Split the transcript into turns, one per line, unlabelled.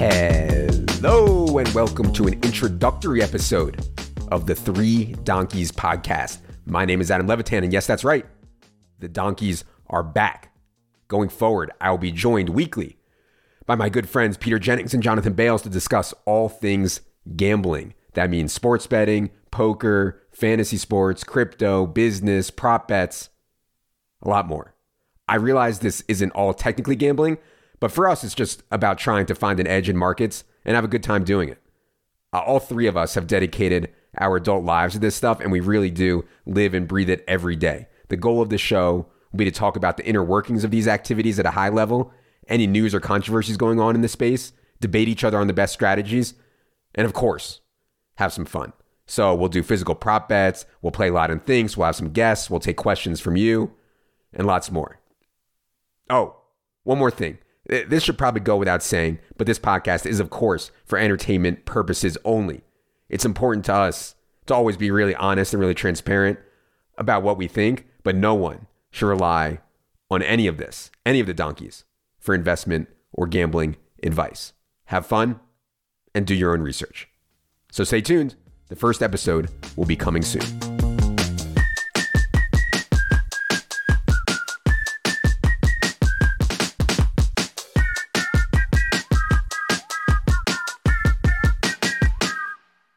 and welcome to an introductory episode of the Three Donkeys podcast. My name is Adam Levitan, and yes, that's right. The Donkeys are back. Going forward, I will be joined weekly by my good friends Peter Jennings and Jonathan Bales to discuss all things gambling. That means sports betting, poker, fantasy sports, crypto, business, prop bets, a lot more. I realize this isn't all technically gambling, but for us, it's just about trying to find an edge in markets and have a good time doing it. Uh, all three of us have dedicated our adult lives to this stuff, and we really do live and breathe it every day. The goal of the show will be to talk about the inner workings of these activities at a high level, any news or controversies going on in the space, debate each other on the best strategies, and of course, have some fun. So we'll do physical prop bets, we'll play a lot and things, we'll have some guests, we'll take questions from you, and lots more. Oh, one more thing. This should probably go without saying, but this podcast is, of course, for entertainment purposes only. It's important to us to always be really honest and really transparent about what we think, but no one should rely on any of this, any of the donkeys, for investment or gambling advice. Have fun and do your own research. So stay tuned. The first episode will be coming soon.